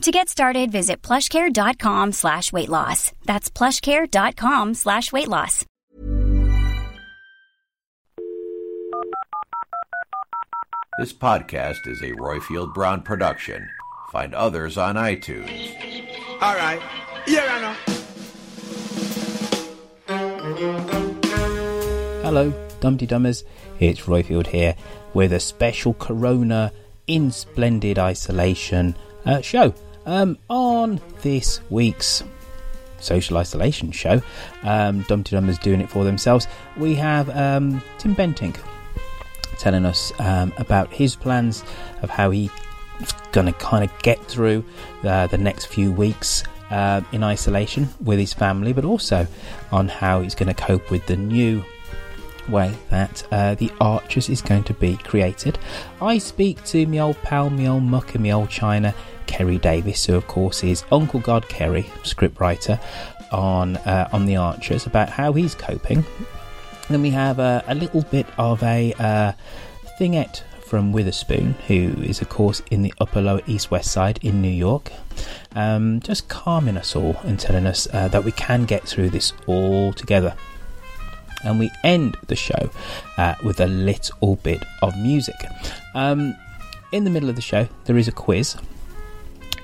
To get started, visit plushcare.com slash weight loss. That's plushcare.com slash weight loss. This podcast is a Royfield Brown production. Find others on iTunes. All right. Here I know. Hello, Dumpty Dummers. It's Royfield here with a special Corona in splendid isolation uh, show. Um, on this week's social isolation show, um, Dumpty Dummers doing it for themselves, we have um, Tim Bentinck telling us um, about his plans of how he's going to kind of get through uh, the next few weeks uh, in isolation with his family, but also on how he's going to cope with the new way that uh, the Archers is going to be created. I speak to my old pal, my old muck, and my old China, Keri Davies, who of course is Uncle God Keri, scriptwriter on uh, on the Archers, about how he's coping. Then we have a, a little bit of a uh, thingette from Witherspoon, who is, of course, in the upper lower east west side in New York, um, just calming us all and telling us uh, that we can get through this all together. And we end the show uh, with a little bit of music. Um, in the middle of the show, there is a quiz,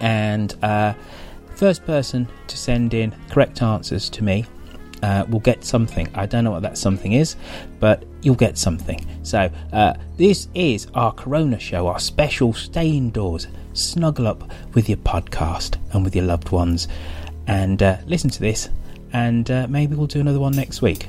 and uh, first person to send in correct answers to me uh, will get something. I don't know what that something is, but you'll get something. So, uh, this is our Corona show, our special stay indoors, snuggle up with your podcast and with your loved ones, and uh, listen to this, and uh, maybe we'll do another one next week.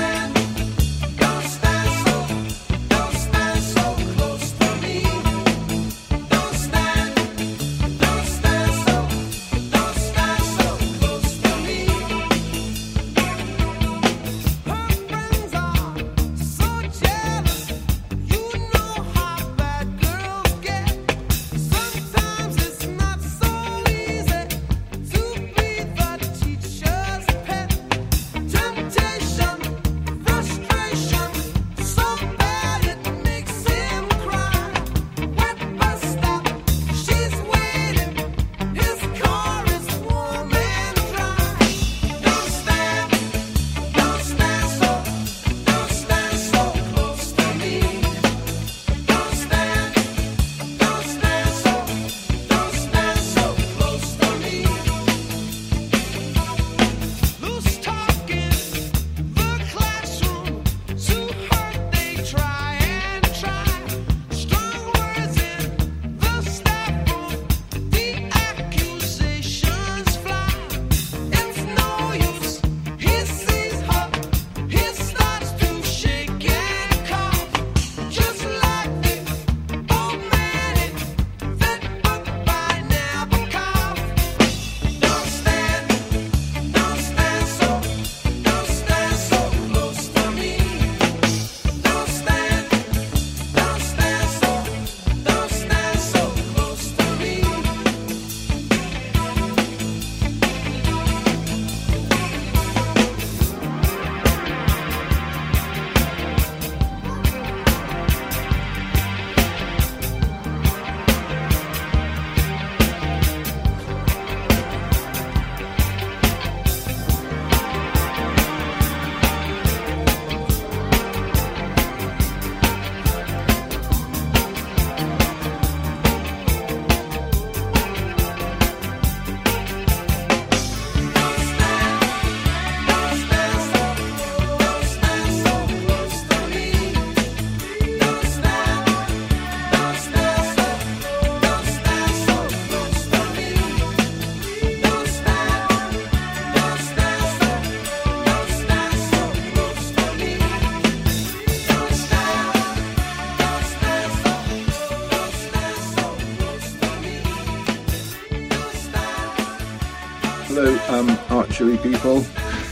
people.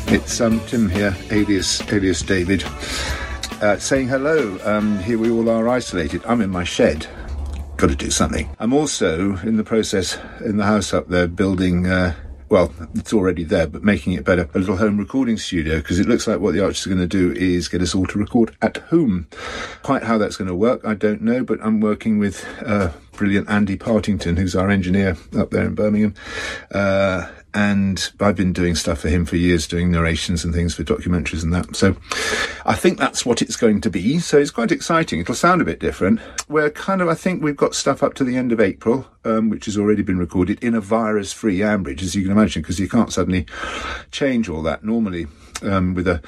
It's um, Tim here, alias alias David, uh, saying hello. Um, here we all are isolated. I'm in my shed. Got to do something. I'm also in the process in the house up there building. Uh, well, it's already there, but making it better. A little home recording studio because it looks like what the Archers are going to do is get us all to record at home. Quite how that's going to work, I don't know, but I'm working with uh, brilliant Andy Partington, who's our engineer up there in Birmingham. Uh, and I've been doing stuff for him for years, doing narrations and things for documentaries and that. So I think that's what it's going to be. So it's quite exciting. It'll sound a bit different. We're kind of, I think we've got stuff up to the end of April, um, which has already been recorded in a virus-free Ambridge, as you can imagine, because you can't suddenly change all that. Normally, um, with a,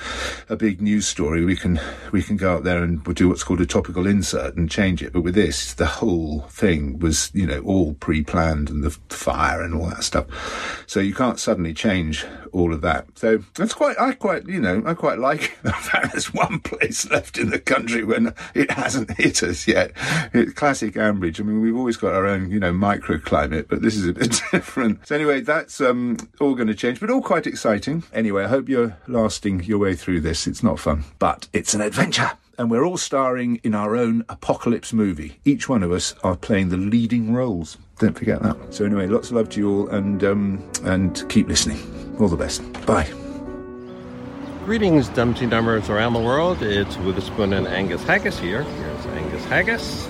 a big news story, we can we can go out there and we'll do what's called a topical insert and change it. But with this, the whole thing was you know all pre-planned and the fire and all that stuff. So you can't suddenly change all of that. So that's quite I quite you know I quite like the fact there's one place left in the country when it hasn't hit us yet. It's classic Ambridge. I mean we've always got our own you know microclimate, but this is a bit different. So anyway, that's um, all going to change, but all quite exciting. Anyway, I hope you're lasting your way through this. It's not fun, but it's an adventure. And we're all starring in our own apocalypse movie. Each one of us are playing the leading roles. Don't forget that. So anyway, lots of love to you all, and um, and keep listening. All the best. Bye. Greetings, Dumpty Dummers around the world. It's Witherspoon and Angus Haggis here. Here's Angus Haggis.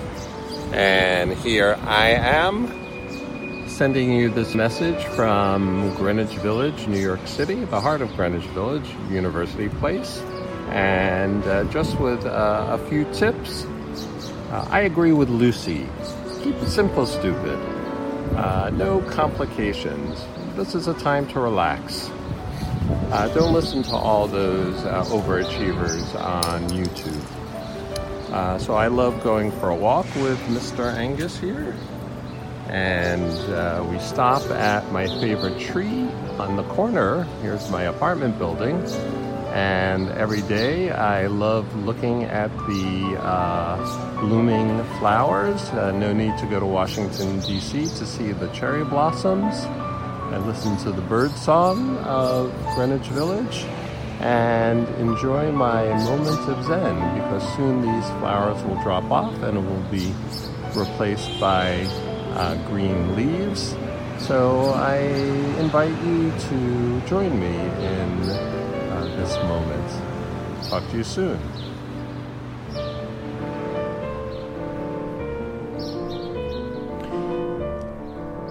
And here I am sending you this message from Greenwich Village, New York City, the heart of Greenwich Village, University Place. And uh, just with uh, a few tips, uh, I agree with Lucy. Keep it simple, stupid. Uh, no complications. This is a time to relax. Uh, don't listen to all those uh, overachievers on YouTube. Uh, so I love going for a walk with Mr. Angus here. And uh, we stop at my favorite tree on the corner. Here's my apartment building. And every day I love looking at the uh, blooming flowers. Uh, no need to go to Washington, D.C. to see the cherry blossoms. I listen to the bird song of Greenwich Village and enjoy my moment of zen because soon these flowers will drop off and it will be replaced by uh, green leaves. So I invite you to join me in uh, this moment. Talk to you soon.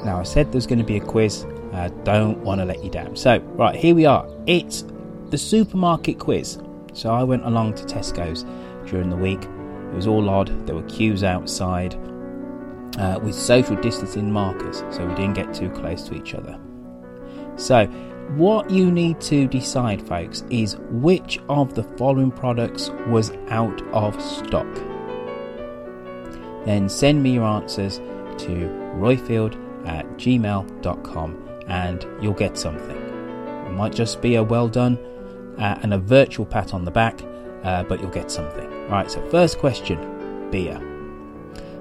Now, I said there's going to be a quiz. I don't want to let you down. So, right, here we are. It's the supermarket quiz. So, I went along to Tesco's during the week. It was all odd. There were queues outside uh, with social distancing markers so we didn't get too close to each other. So, what you need to decide, folks, is which of the following products was out of stock. Then send me your answers to royfield at gmail.com and you'll get something. It might just be a well done uh, and a virtual pat on the back, uh, but you'll get something. Alright, so first question beer.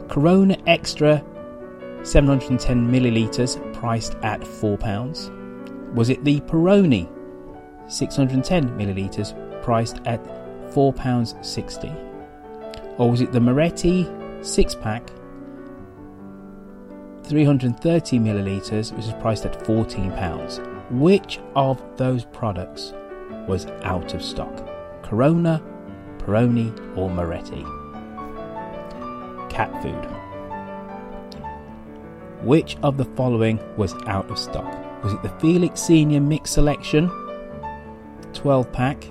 Corona Extra 710 millilitres priced at £4. Was it the Peroni 610 millilitres priced at £4.60? Or was it the Moretti 6 pack 330 millilitres, which is priced at £14? Which of those products was out of stock? Corona, Peroni, or Moretti? Cat food. Which of the following was out of stock? Was it the Felix Senior Mix Selection 12 pack,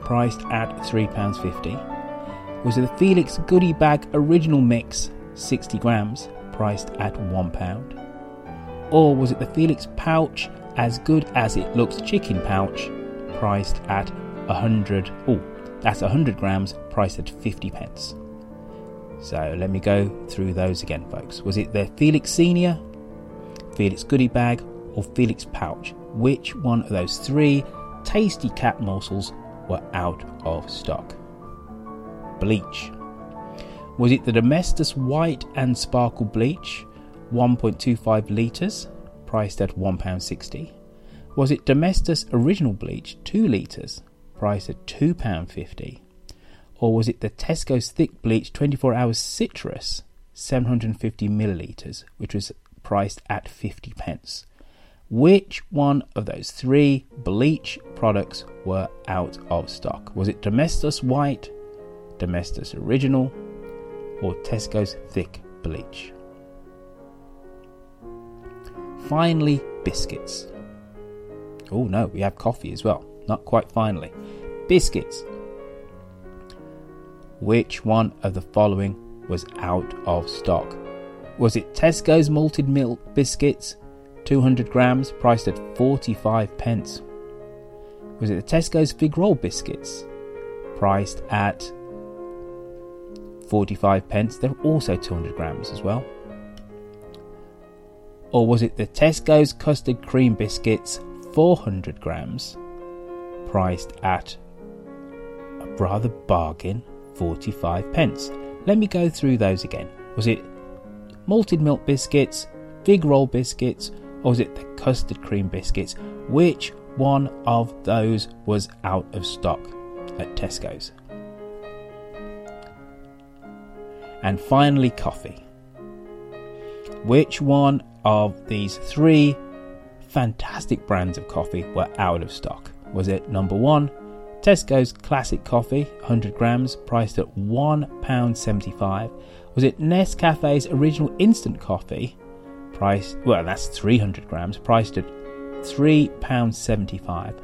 priced at £3.50? Was it the Felix Goodie Bag Original Mix 60 grams, priced at £1? Or was it the Felix Pouch As Good As It Looks Chicken Pouch, priced at 100? Oh, that's 100 grams, priced at 50 pence. So let me go through those again, folks. Was it the Felix Senior, Felix Goodie Bag, or Felix Pouch? Which one of those three tasty cat morsels were out of stock? Bleach. Was it the Domestos White and Sparkle Bleach, 1.25 litres, priced at £1.60? Was it Domestos Original Bleach 2 litres, priced at £2.50? Or was it the Tesco's Thick Bleach 24 Hours Citrus 750 millilitres, which was priced at 50 pence? Which one of those three bleach products were out of stock? Was it Domestos White, Domestos Original, or Tesco's Thick Bleach? Finally, biscuits. Oh no, we have coffee as well. Not quite finally. Biscuits. Which one of the following was out of stock? Was it Tesco's malted milk biscuits, 200 grams, priced at 45 pence? Was it the Tesco's fig roll biscuits, priced at 45 pence? They're also 200 grams as well. Or was it the Tesco's custard cream biscuits, 400 grams, priced at a rather bargain, 45 pence? Let me go through those again. Was it malted milk biscuits, fig roll biscuits, or was it the custard cream biscuits? Which one of those was out of stock at Tesco's? And finally, coffee. Which one of these three fantastic brands of coffee were out of stock? Was it number one, Tesco's Classic Coffee, 100 grams, priced at £1.75? Was it Nescafe's Original Instant Coffee, priced, well, that's 300 grams, priced at £3.75?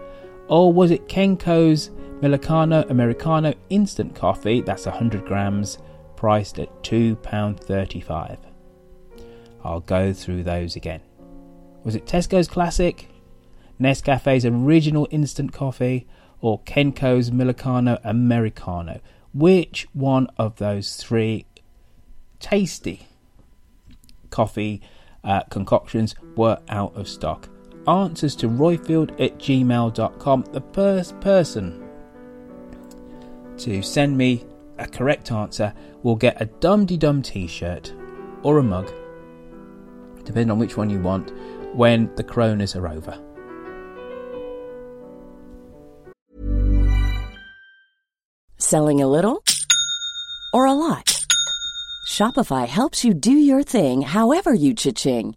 Or was it Kenco's Millicano Americano Instant Coffee, that's 100 grams, priced at £2.35? I'll go through those again. Was it Tesco's Classic, Nescafe's Original Instant Coffee, or Kenco's Millicano Americano? Which one of those three tasty coffee uh, concoctions were out of stock? Answers to royfield at gmail.com. The first person to send me a correct answer will get a Dum Dum t shirt or a mug depending on which one you want, when the coronas are over. Selling a little or a lot? Shopify helps you do your thing however you cha-ching.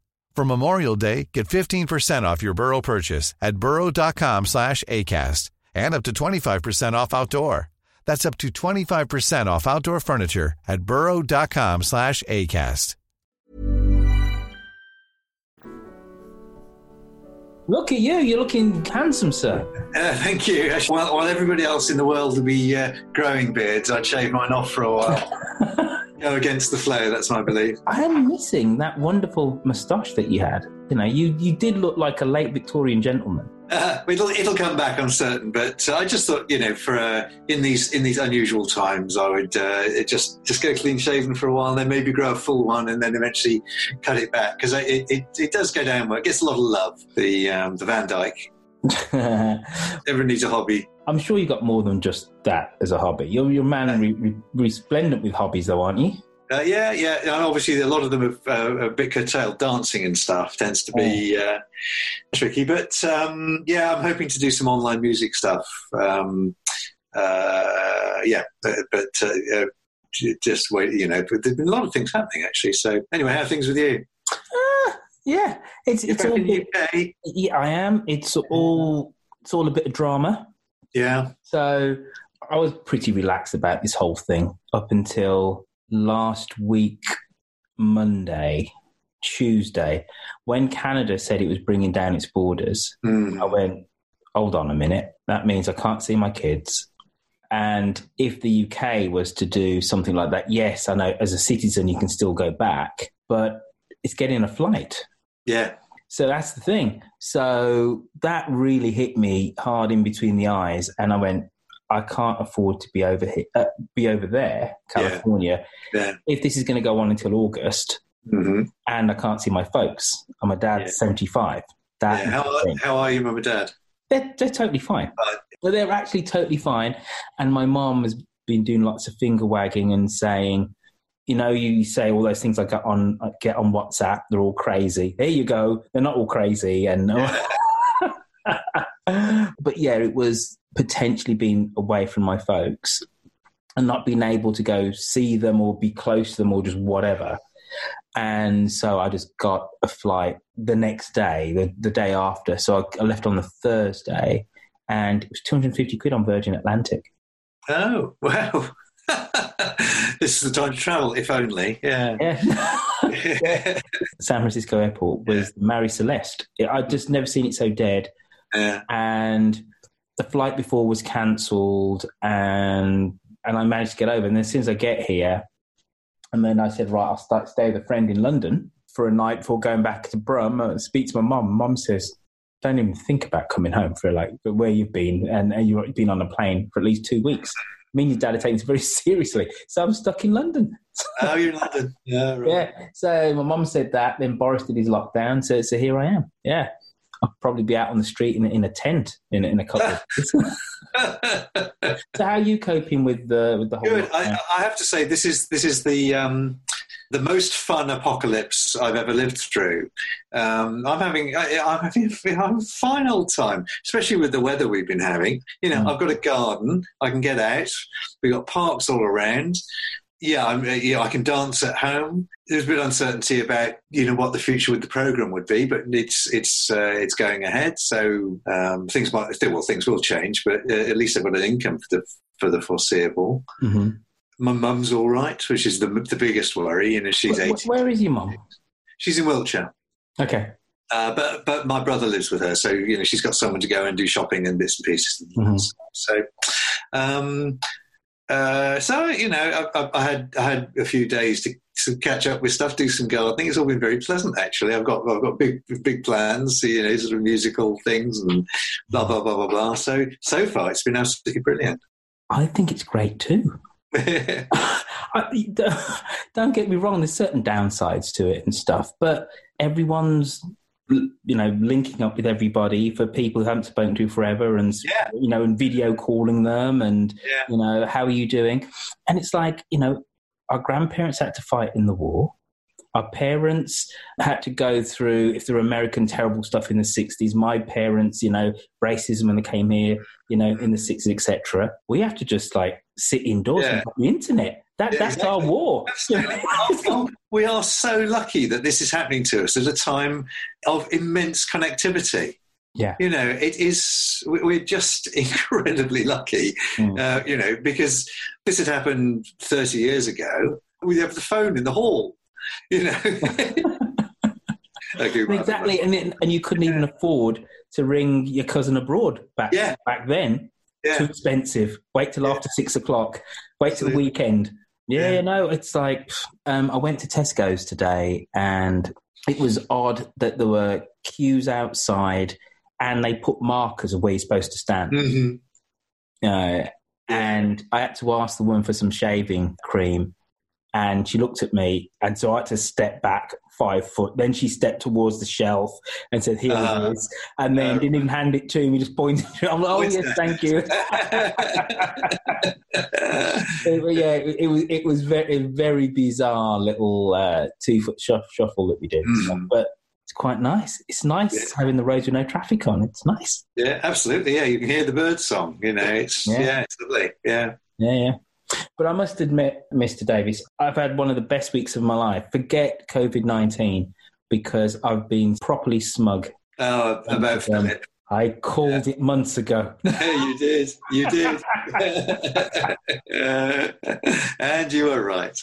For Memorial Day, get 15% off your Burrow purchase at burrow.com slash ACAST and up to 25% off outdoor. That's up to 25% off outdoor furniture at burrow.com slash ACAST. Look at you, you're looking handsome, sir. Uh, thank you. While, while everybody else in the world will be uh, growing beards, I'd shave mine off for a while. Go against the flow, that's my belief. I am missing that wonderful moustache that you had. You know, you, you did look like a late Victorian gentleman. Uh, it'll it'll come back, I'm certain. But uh, I just thought, you know, for uh, in these in these unusual times, I would uh, just just go clean shaven for a while, and then maybe grow a full one, and then eventually cut it back because it, it, it does go down well. It gets a lot of love. The um, the Van Dyke. Everyone needs a hobby. I'm sure you got more than just that as a hobby. You're you're man re- re- resplendent with hobbies, though, aren't you? Uh, yeah, yeah. And obviously, a lot of them have uh, a bit curtailed. Dancing and stuff tends to be uh, tricky. But um, yeah, I'm hoping to do some online music stuff. Um, uh, yeah, but, but uh, uh, just wait. You know, but there's been a lot of things happening actually. So anyway, how are things with you? Yeah, it's You're it's all UK. yeah, I am. It's all it's all a bit of drama. Yeah. So I was pretty relaxed about this whole thing up until last week, Monday, Tuesday, when Canada said it was bringing down its borders. Mm. I went, hold on a minute. That means I can't see my kids. And if the UK was to do something like that, yes, I know as a citizen you can still go back, but it's getting a flight. Yeah. So that's the thing. So that really hit me hard in between the eyes, and I went, I can't afford to be over here, uh, be over there, California, Yeah. if this is going to go on until August, hmm and I can't see my folks. And my dad's Yeah. seventy five. That yeah. How, how are you, mum and dad? they're, they're totally fine. Right. Well, they're actually totally fine. And my mom has been doing lots of finger wagging and saying, you know, you say all those things I get on I get on WhatsApp. They're all crazy. There you go. They're not all crazy. And but yeah, it was potentially being away from my folks and not being able to go see them or be close to them or just whatever. And so I just got a flight the next day, the, the day after. So I, I left on the Thursday and it was 250 quid on Virgin Atlantic. Oh, wow. this is the time to travel, if only. Yeah. Yeah. San Francisco Airport was Mary Celeste. I'd just never seen it so dead. Yeah. And the flight before was cancelled, and and I managed to get over. And then as soon as I get here, and then I said, right, I'll start stay with a friend in London for a night before going back to Brum. Uh, speak to my mum. Mum says, don't even think about coming home for like where you've been, and, and you've been on a plane for at least two weeks. Me and your dad are taking this very seriously. So I'm stuck in London. Oh, you're in London. Yeah, right. Yeah. So my mum said that. Then Boris did his lockdown. So so here I am. Yeah. I'll probably be out on the street in, in a tent in, in a couple so how are you coping with the with the whole? Good. I, I have to say, this is this is the um, the most fun apocalypse I've ever lived through. Um, I'm having I, I'm having I'm a fine old time, especially with the weather we've been having. You know, I've got a garden. I can get out. We've got parks all around. Yeah, I'm, uh, you know, I can dance at home. There's a bit of uncertainty about you know what the future with the program would be, but it's it's uh, it's going ahead. So um, things might still well things will change, but uh, at least I've got an income for the for the foreseeable. Mhm. My mum's all right, which is the the biggest worry. You know, she's eighty. Where is your mum? She's in Wiltshire. Okay. Uh, but but my brother lives with her, so you know she's got someone to go and do shopping and bits and pieces. Mhm. So, um, uh, so you know, I, I, I had I had a few days to, to catch up with stuff, do some gardening. It's all been very pleasant, actually. I've got I've got big big plans, you know, sort of musical things and blah blah blah blah blah. So so far, it's been absolutely brilliant. I think it's great too. I, don't get me wrong. There's certain downsides to it and stuff, but everyone's you know linking up with everybody for people who haven't spoken to forever and Yeah. you know and video calling them and Yeah. you know how are you doing and it's like you know our grandparents had to fight in the war our parents had to go through if there were american terrible stuff in the 60s my parents you know racism when they came here you know in the 60s etc we have to just like sit indoors Yeah. and have the internet that, Yeah, that's exactly. our war we are so lucky that this is happening to us at a time of immense connectivity. yeah You know, it is, we- we're just incredibly lucky, Mm. uh, you know, because this had happened 30 years ago. We have the phone in the hall, you know. Exactly and it, and you couldn't even afford to ring your cousin abroad back Yeah. back then Yeah. too expensive. Wait till after six o'clock. Wait till the weekend. Yeah, Yeah. no, it's like um, I went to Tesco's today, and it was odd that there were queues outside, and they put markers of where you're supposed to stand. Mhm. Uh, and I had to ask the woman for some shaving cream, and she looked at me, and so I had to step back five foot. Then she stepped towards the shelf and said, "Here Uh, it is," and then didn't even hand it to me, just pointed. I'm like, "Oh yes, at thank you." It- yeah, it, it was it was very very bizarre little uh, two foot shuff, shuffle that we did, Mm. but it's quite nice. It's nice having the roads with no traffic on. It's nice. Yeah, absolutely. Yeah, you can hear the bird song. You know, it's Yeah. yeah, it's lovely. Yeah. Yeah, yeah. But I must admit, Mr. Davies, I've had one of the best weeks of my life. Forget COVID 19 because I've been properly smug. Oh, about Um. I called it months ago. you did. You did. And you were right.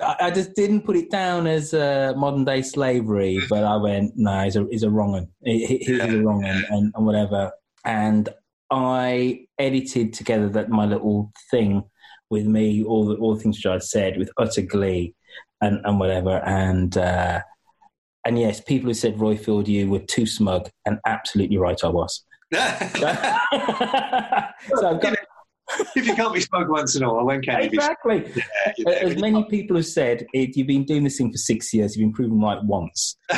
I, I just didn't put it down as uh, modern day slavery, but I went, no, he's a, he's a wrong one. He, he- he's a wrong one, and, and whatever. And I edited together that my little thing with me, all the all the things that I'd said with utter glee and, and whatever. And uh, and yes, people who said Royfield, you were too smug, and absolutely right, I was. so I've got if you can't be smug once in a while, when can you be? exactly. know, As many people have said, if you've been doing this thing for six years, you've been proven right once.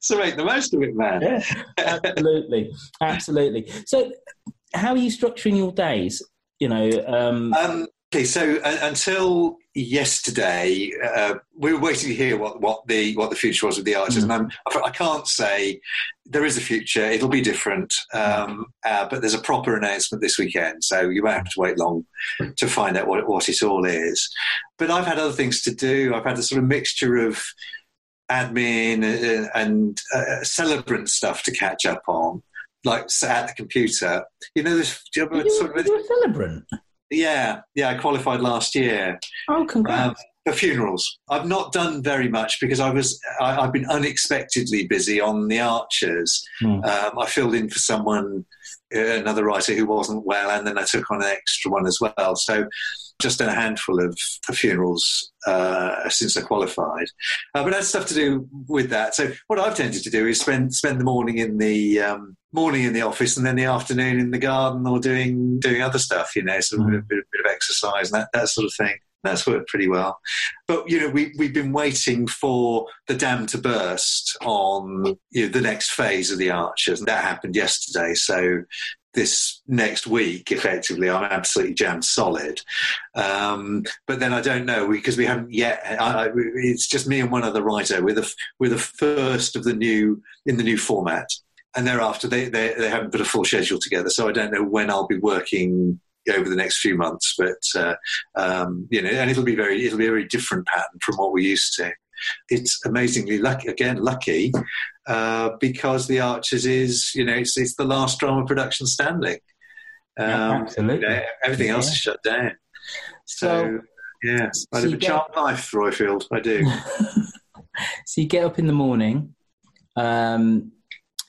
So make the most of it, man. Yeah, absolutely, absolutely. So, how are you structuring your days? You know, um, Um, okay, so uh, until yesterday, uh, we were waiting to hear what, what the what the future was with the Archers, and I'm, I can't say there is a future. It'll be different, um, uh, but there's a proper announcement this weekend, so you won't have to wait long to find out what what it all is. But I've had other things to do. I've had a sort of mixture of admin uh, and uh, celebrant stuff to catch up on. Like sat at the computer, you know, this you, sort of you're a celebrant. yeah, yeah, I qualified last year Oh, congrats! um, for funerals. I've not done very much because I was I, I've been unexpectedly busy on the Archers. Hmm. Um, I filled in for someone, uh, another writer who wasn't well, and then I took on an extra one as well. So just done a handful of, funerals uh, since I qualified, uh, but that's stuff to do with that. So what I've tended to do is spend spend the morning in the um, morning in the office, and then the afternoon in the garden or doing doing other stuff. You know, sort of a bit, bit of exercise and that that sort of thing. That's worked pretty well. But you know, we we've been waiting for the dam to burst on you know, the next phase of the Archers, and that happened yesterday. So this next week, effectively, I'm absolutely jam solid. Um, but then I don't know because we haven't yet. I, it's just me and one other writer. We're the we're the first of the new in the new format, and thereafter they they, they haven't put a full schedule together. So I don't know when I'll be working over the next few months. But uh, um, you know, and it'll be very it'll be a very different pattern from what we're used to. It's amazingly lucky again lucky uh, because the Archers is you know it's, it's the last drama production standing. Yeah, Um, absolutely. you know, everything else Yeah. is shut down. So, So, yeah, I live a get- charmed life, Royfield. I do. so you get up in the morning, um,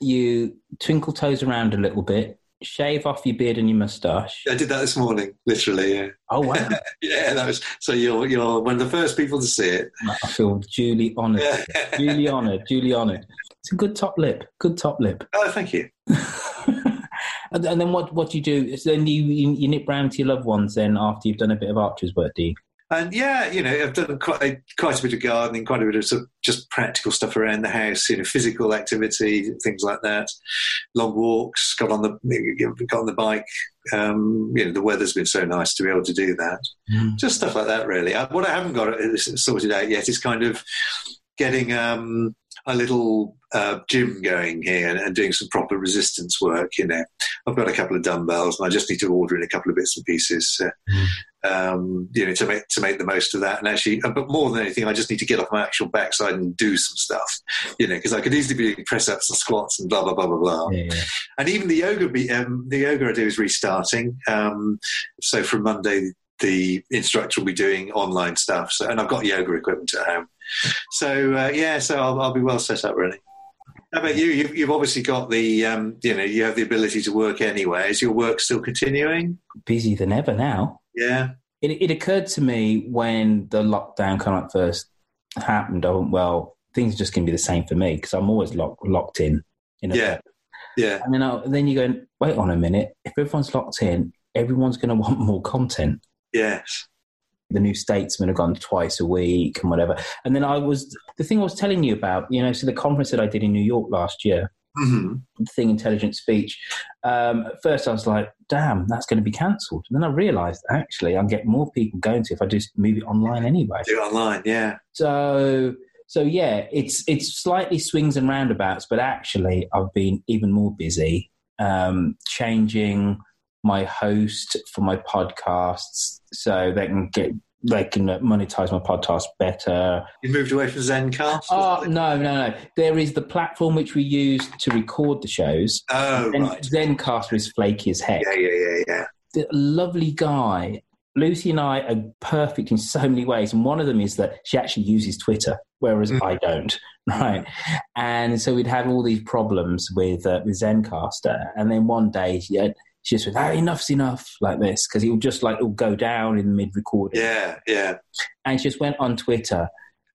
you twinkle toes around a little bit, shave off your beard and your moustache. I did that this morning, literally. Yeah, Oh wow! yeah. That was so. You're you're one of the first people to see it. I feel duly honoured. duly honoured. Duly honoured. It's a good top lip. Good top lip. Oh, thank you. and, and then what? What do you do? So then you, you you nip round to your loved ones. Then after you've done a bit of archer's work, do you? And yeah, you know, I've done quite a, quite a bit of gardening, quite a bit of, sort of just practical stuff around the house. You know, physical activity, things like that. Long walks. Got on the got on the bike. Um, you know, the weather's been so nice to be able to do that. Just stuff like that, really. Uh, What I haven't got uh, sorted out yet is kind of getting um, a little uh, gym going here and, and doing some proper resistance work. You know, I've got a couple of dumbbells, and I just need to order in a couple of bits and pieces. Uh, um, you know, to make to make the most of that. And actually, uh, but more than anything, I just need to get off my actual backside and do some stuff. You know, because I could easily be doing press ups and squats and blah blah blah blah blah. And even the yoga, be, um, the yoga I do is restarting. Um, so from Monday, the instructor will be doing online stuff. So, and I've got yoga equipment at home. So uh, yeah, so I'll, I'll be well set up really. How about you? You've, you've obviously got the, um, you know, you have the ability to work anywhere. Is your work still continuing? Busier than ever now. Yeah. It, it occurred to me when the lockdown kind of first happened. I went, well, things are just going to be the same for me because I'm always locked locked in. in a Yeah. Yeah. I mean, I, then you go, wait on a minute. If everyone's locked in, everyone's going to want more content. Yes. The New Statesman have gone twice a week and whatever. And then I was the thing I was telling you about, you know, so the conference that I did in New York last year, hmm the thing intelligent speech. Um, at first, I was like, "Damn, that's going to be cancelled." And then I realised actually, i'll get more people going to if I just move it online anyway. Do it online. Yeah. So, so yeah, it's it's slightly swings and roundabouts, but actually, I've been even more busy um, changing my host for my podcasts so they can get they can monetize my podcast better. You moved away from Zencast. Oh no, no, no! There is the platform which we use to record the shows. Oh, Zen, right. Zencast is flaky as heck. Yeah, yeah, yeah, yeah. The lovely guy. Lucy and I are perfect in so many ways, and one of them is that she actually uses Twitter, whereas Mm. I don't. Right, and so we'd have all these problems with uh, with Zencastr, and then one day she, had, she just went, "Ah, enough's enough," like this, because he'll just like it'll go down in mid recording. Yeah, yeah. And she just went on Twitter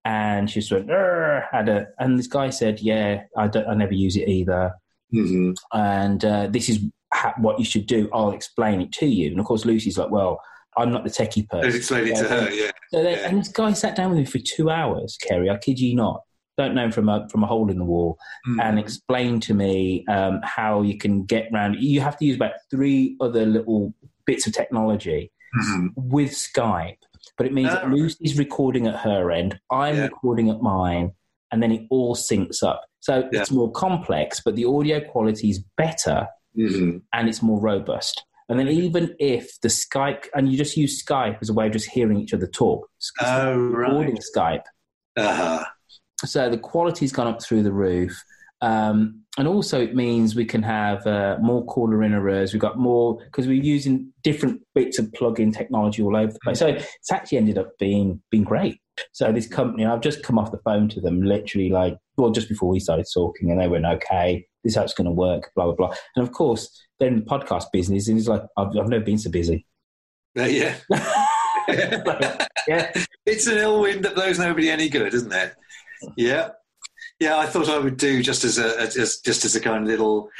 and she just went, had a, and this guy said, Yeah, I, don't, I never use it either. hmm And uh, this is ha- what you should do. I'll explain it to you. And of course, Lucy's like, Well, I'm not the techie person. Explain it to her. Yeah. So then, And this guy sat down with me for two hours, Keri, I kid you not. Don't know him from a, from a hole in the wall, Mm. and explain to me um, how you can get around. You have to use about three other little bits of technology Mhm. with Skype, but it means Oh, that. Lucy's recording at her end, I'm Yeah. recording at mine, and then it all syncs up. So Yeah. it's more complex, but the audio quality is better Mhm. and it's more robust. And then even if the Skype, and you just use Skype as a way of just hearing each other talk, Oh, recording right. Skype. Uh-huh. So the quality's gone up through the roof. Um, and also, it means we can have uh, more caller in arrears. We've got more because we're using different bits of plug-in technology all over the place. So it's actually ended up being being great. So this company, I've just come off the phone to them, literally like well, just before we started talking, and they went, "Okay, this app's going to work." Blah blah blah. And of course, they're in the podcast business, and it's like I've, I've never been so busy. Uh, yeah. yeah. It's an ill wind that blows nobody any good, isn't it? Yeah. Yeah, I thought I would do just as a as, just as a kind of little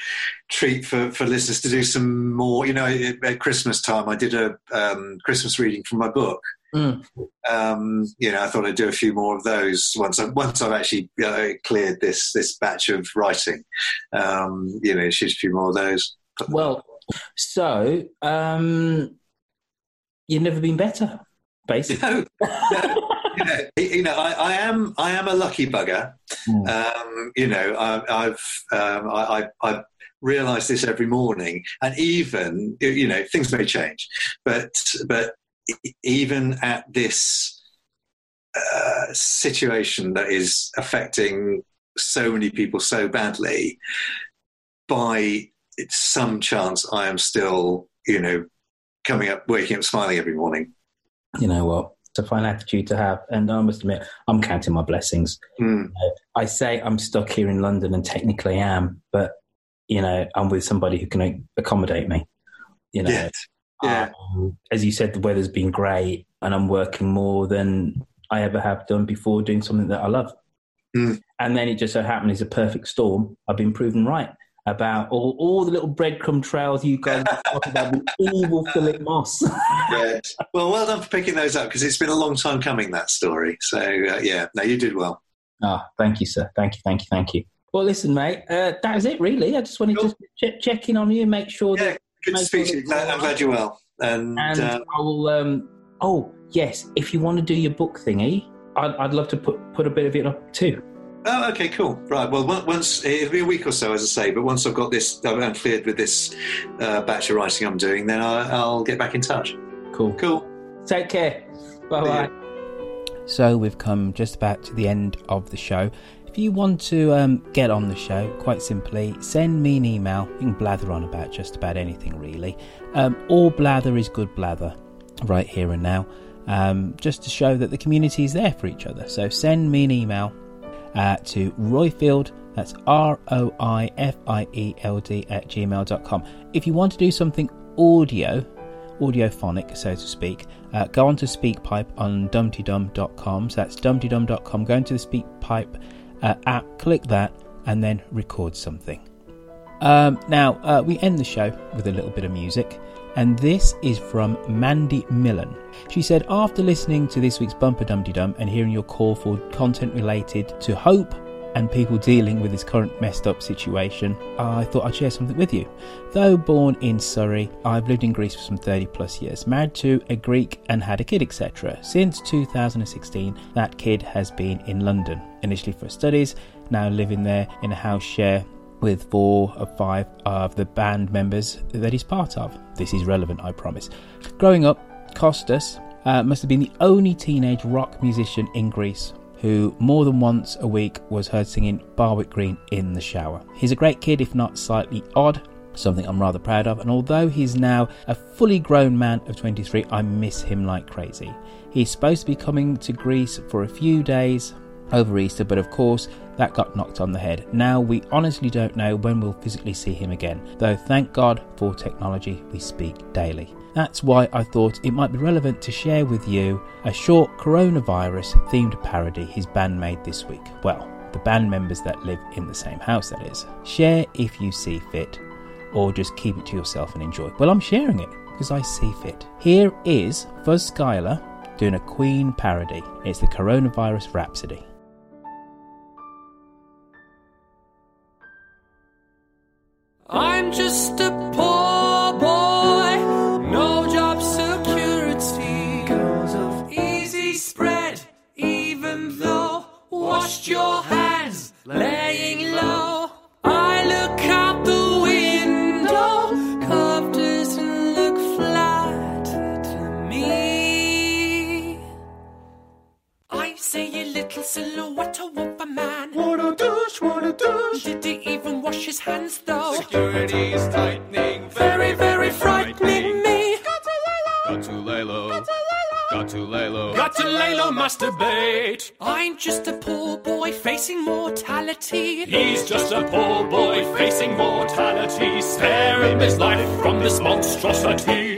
treat for, for listeners to do some more. You know, at, at Christmas time, I did a um, Christmas reading from my book. Mm. Um, you know, I thought I'd do a few more of those once I, once I've actually uh, cleared this this batch of writing. Um, you know, shoot a few more of those. Well, so um, you've never been better, basically. you know, you know I, I am I am a lucky bugger. Um, you know, I, I've um, I, I, I realise this every morning, and even you know things may change, but but even at this uh, situation that is affecting so many people so badly, by some chance I am still you know coming up, waking up, smiling every morning. you know what? A fine attitude to have. And I must admit, I'm counting my blessings. Mm. I say I'm stuck here in London and technically am, but, you know, I'm with somebody who can accommodate me. You know. Yeah. um, as you said, the weather's been great and I'm working more than I ever have done before doing something that I love. Mm. And then it just so happened it's a perfect storm. I've been proven right about all, all the little breadcrumb trails you guys talk about the evil Philip Moss. Well, well done for picking those up because it's been a long time coming that story. So uh, yeah, no, you did well. Ah, thank you, sir. Thank you, thank you, thank you. Well, listen, mate, uh, that was it, really. I just wanted to check, check in on you, make sure Yeah, that. good to speak sure to you. Glad- I'm glad you're well. And, And uh, I will. Um, oh, yes. If you want to do your book thingy, I'd, I'd love to put put a bit of it up too. Oh, okay, cool. Right. Well, once it'll be a week or so, as I say. But once I've got this, I'm cleared with this uh, batch of writing I'm doing, then I, I'll get back in touch. Cool. Cool. Take care. Bye bye. So we've come just about to the end of the show. If you want to um, get on the show, quite simply, send me an email. You can blather on about just about anything, really. Um, all blather is good blather, right here and now, um, just to show that the community is there for each other. So send me an email uh, to Royfield, that's R O I F I E L D, at gmail.com. If you want to do something audio, audiophonic, so to speak, uh, go on to SpeakPipe on dumteedum.com. So that's dumteedum.com. Go into the SpeakPipe uh, app, click that, and then record something. Um, now, uh, we end the show with a little bit of music, and this is from Mandy Millen. She said, After listening to this week's Bumper Dumteedum and hearing your call for content related to hope and people dealing with this current messed up situation, I thought I'd share something with you. Though born in Surrey, I've lived in Greece for some 30 plus years, married to a Greek and had a kid, etc. Since 2016, that kid has been in London, initially for studies, now living there in a house share with four of five of the band members that he's part of. This is relevant, I promise. Growing up, Costas uh, must have been the only teenage rock musician in Greece who more than once a week was heard singing Barwick Green in the shower. He's a great kid, if not slightly odd, something I'm rather proud of, and although he's now a fully grown man of 23, I miss him like crazy. He's supposed to be coming to Greece for a few days over Easter, but of course, that got knocked on the head. Now we honestly don't know when we'll physically see him again, though thank God for technology, we speak daily. That's why I thought it might be relevant to share with you a short coronavirus themed parody his band made this week. Well, the band members that live in the same house, that is. Share if you see fit, or just keep it to yourself and enjoy. Well, I'm sharing it because I see fit. Here is Fuzz Skylar doing a Queen parody. It's the Coronavirus Rhapsody. I'm just a poor boy, no job security. Goes of easy spread, even though washed your hands, laying low. I look out the window, curve doesn't look flat to me. I see a little silhouette of a man. What a douche, what a douche. Did he even wash his hands though? Security's tightening, Very, very frightening me. Got to lay low. Got to lay low. Got to lay low, masturbate. I'm just a poor boy facing mortality. He's just a poor boy facing mortality, sparing his life from this monstrosity.